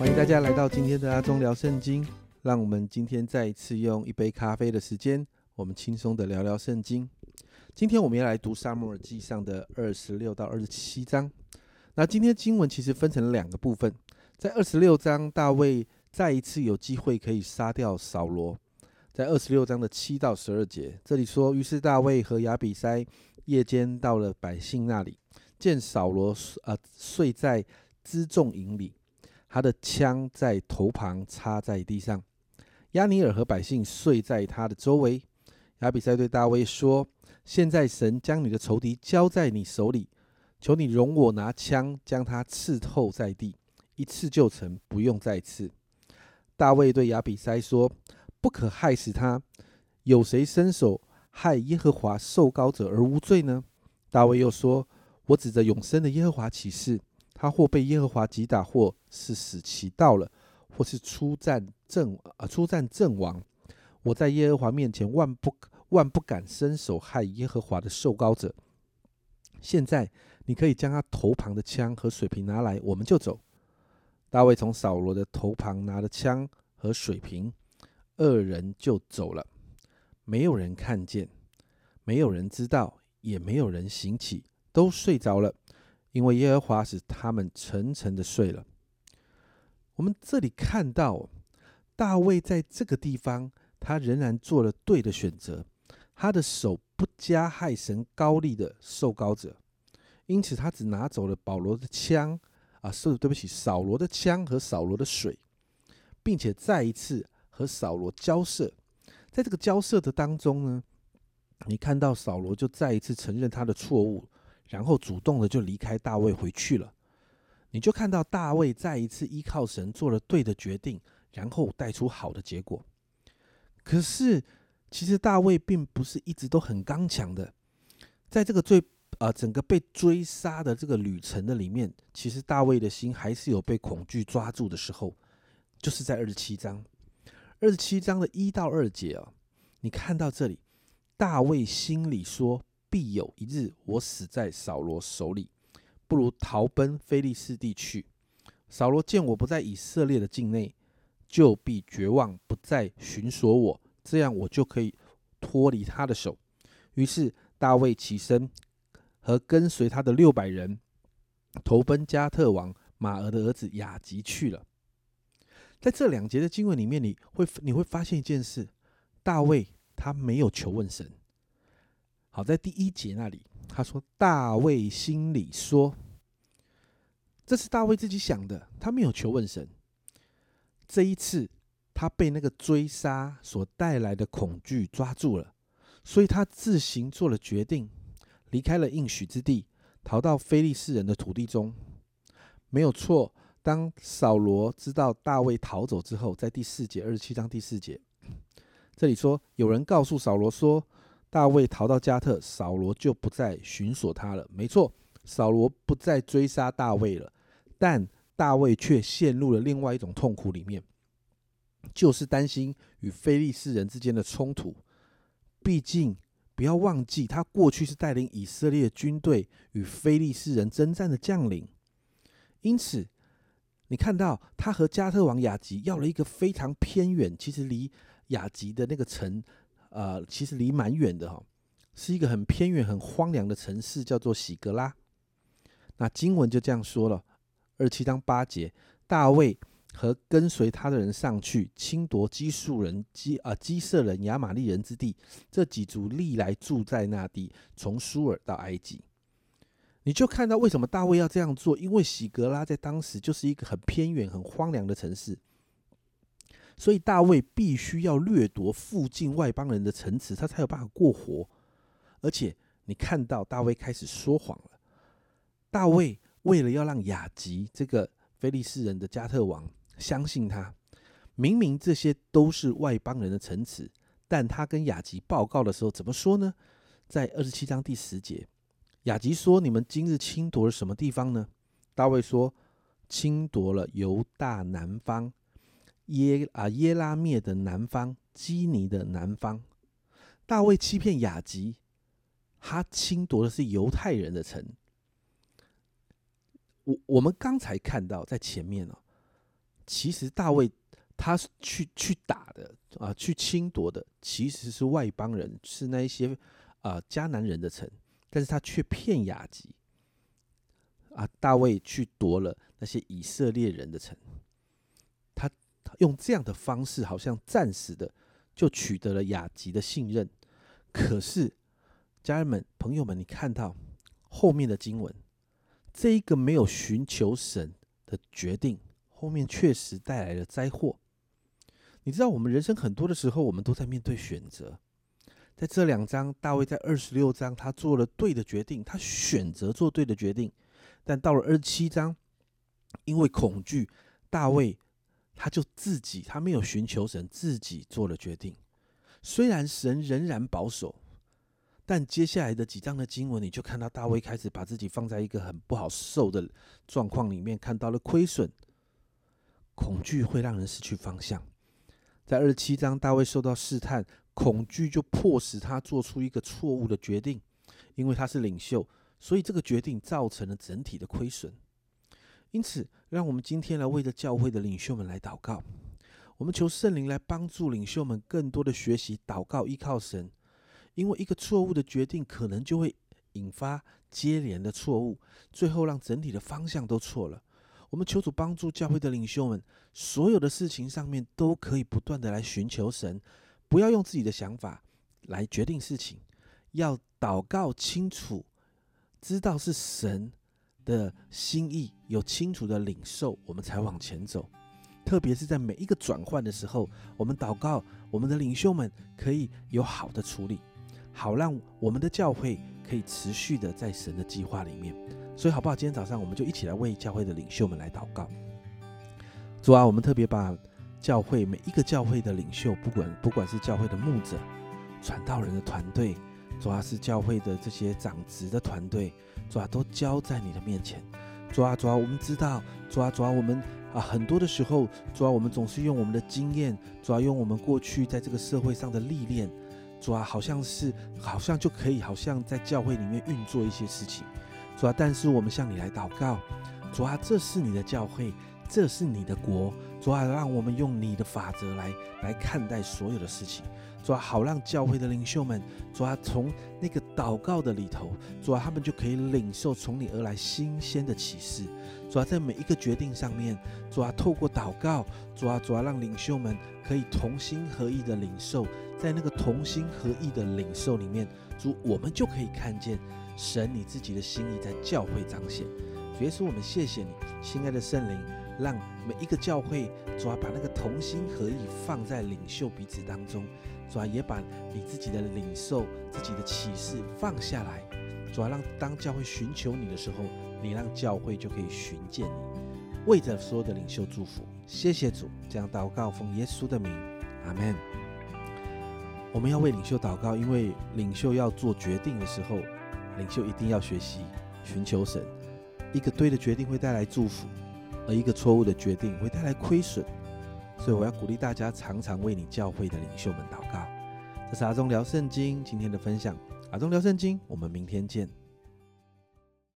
欢迎大家来到今天的阿忠聊圣经。让我们今天再一次用一杯咖啡的时间，我们轻松的聊聊圣经。今天我们要来读撒母耳记上的二十六到二十七章。那今天经文其实分成了两个部分，在二十六章，大卫再一次有机会可以杀掉扫罗。在二十六章的七到十二节，这里说：于是大卫和亚比塞夜间到了百姓那里，见扫罗呃睡在辎重营里。他的枪在头旁插在地上，亚尼尔和百姓睡在他的周围。亚比塞对大卫说：“现在神将你的仇敌交在你手里，求你容我拿枪将他刺透在地，一刺就成，不用再刺。”大卫对亚比塞说：“不可害死他，有谁伸手害耶和华受膏者而无罪呢？”大卫又说：“我指着永生的耶和华起誓。”他或被耶和华击打，或是死期到了，或是出战阵啊出战阵亡。我在耶和华面前万不万不敢伸手害耶和华的受膏者。现在你可以将他头旁的枪和水瓶拿来，我们就走。大卫从扫罗的头旁拿了枪和水瓶，二人就走了。没有人看见，没有人知道，也没有人行起，都睡着了。因为耶和华使他们沉沉的睡了。我们这里看到大卫在这个地方，他仍然做了对的选择，他的手不加害神高丽的受膏者，因此他只拿走了保罗的枪啊，是对不起，扫罗的枪和扫罗的水，并且再一次和扫罗交涉。在这个交涉的当中呢，你看到扫罗就再一次承认他的错误。然后主动的就离开大卫回去了，你就看到大卫再一次依靠神做了对的决定，然后带出好的结果。可是，其实大卫并不是一直都很刚强的，在这个最呃整个被追杀的这个旅程的里面，其实大卫的心还是有被恐惧抓住的时候，就是在二十七章，二十七章的一到二节啊，你看到这里，大卫心里说。必有一日，我死在扫罗手里，不如逃奔菲利士地去。扫罗见我不在以色列的境内，就必绝望，不再寻索我，这样我就可以脱离他的手。于是大卫起身，和跟随他的六百人，投奔加特王马儿的儿子雅吉去了。在这两节的经文里面，你会你会发现一件事：大卫他没有求问神。好，在第一节那里，他说：“大卫心里说，这是大卫自己想的，他没有求问神。这一次，他被那个追杀所带来的恐惧抓住了，所以他自行做了决定，离开了应许之地，逃到非利士人的土地中。没有错。当扫罗知道大卫逃走之后，在第四节二十七章第四节，这里说，有人告诉扫罗说。”大卫逃到加特，扫罗就不再寻索他了。没错，扫罗不再追杀大卫了，但大卫却陷入了另外一种痛苦里面，就是担心与非利士人之间的冲突。毕竟，不要忘记，他过去是带领以色列军队与非利士人征战的将领。因此，你看到他和加特王雅吉要了一个非常偏远，其实离雅吉的那个城。呃，其实离蛮远的哈，是一个很偏远、很荒凉的城市，叫做喜格拉。那经文就这样说了：二七章八节，大卫和跟随他的人上去，侵夺基述人、基啊基色人、亚玛利人之地。这几族历来住在那地，从苏尔到埃及。你就看到为什么大卫要这样做，因为喜格拉在当时就是一个很偏远、很荒凉的城市。所以大卫必须要掠夺附近外邦人的城池，他才有办法过活。而且你看到大卫开始说谎了。大卫为了要让雅吉这个非利士人的加特王相信他，明明这些都是外邦人的城池，但他跟雅吉报告的时候怎么说呢？在二十七章第十节，雅吉说：“你们今日侵夺了什么地方呢？”大卫说：“侵夺了犹大南方。”耶啊耶拉灭的南方，基尼的南方，大卫欺骗雅吉，他侵夺的是犹太人的城。我我们刚才看到在前面哦，其实大卫他去去打的啊，去侵夺的其实是外邦人，是那一些啊迦南人的城，但是他却骗雅吉啊，大卫去夺了那些以色列人的城，用这样的方式，好像暂时的就取得了雅吉的信任。可是家人们、朋友们，你看到后面的经文，这一个没有寻求神的决定。后面确实带来了灾祸。你知道，我们人生很多的时候，我们都在面对选择。在这两章，大卫在二十六章，他做了对的决定，他选择做对的决定。但到了二十七章，因为恐惧，大卫他就自己，他没有寻求神，自己做了决定。虽然神仍然保守，但接下来的几章的经文，你就看到大卫开始把自己放在一个很不好受的状况里面，看到了亏损。恐惧会让人失去方向。在二十七章，大卫受到试探，恐惧就迫使他做出一个错误的决定。因为他是领袖，所以这个决定造成了整体的亏损。因此，让我们今天来为着教会的领袖们来祷告。我们求圣灵来帮助领袖们更多的学习祷告，依靠神。因为一个错误的决定，可能就会引发接连的错误，最后让整体的方向都错了。我们求主帮助教会的领袖们，所有的事情上面都可以不断的来寻求神，不要用自己的想法来决定事情，要祷告清楚，知道是神的心意，有清楚的领受，我们才往前走。特别是在每一个转换的时候，我们祷告，我们的领袖们可以有好的处理，好让我们的教会可以持续的在神的计划里面。所以好不好？今天早上我们就一起来为教会的领袖们来祷告。主啊，我们特别把教会每一个教会的领袖，不管不管是教会的牧者、传道人的团队，主啊是教会的这些长职的团队，主啊都交在你的面前。主啊，主啊，我们知道，主啊，主啊，我们啊很多的时候，主啊，我们总是用我们的经验，主啊，用我们过去在这个社会上的历练，主啊，好像是好像就可以，好像在教会里面运作一些事情。主啊，但是我们向你来祷告，主啊，这是你的教会，这是你的国，主啊，让我们用你的法则来来看待所有的事情，主啊，好让教会的领袖们，主啊，从那个祷告的里头，主啊，他们就可以领受从你而来新鲜的启示，主啊，在每一个决定上面，主啊，透过祷告，主啊，主啊，让领袖们可以同心合意的领受，在那个同心合意的领受里面，主，我们就可以看见。神，你自己的心意在教会彰显。主耶稣，我们谢谢你，亲爱的圣灵，让每一个教会主要，把那个同心合意放在领袖彼此当中，主要，也把你自己的领受、自己的启示放下来，主要，让当教会寻求你的时候，你让教会就可以寻见你。为着所有的领袖祝福，谢谢主，这样祷告奉耶稣的名，阿门。我们要为领袖祷告，因为领袖要做决定的时候。领袖一定要学习寻求神。一个对的决定会带来祝福，而一个错误的决定会带来亏损。所以我要鼓励大家常常为你教会的领袖们祷告。这是阿忠聊圣经今天的分享。阿忠聊圣经，我们明天见。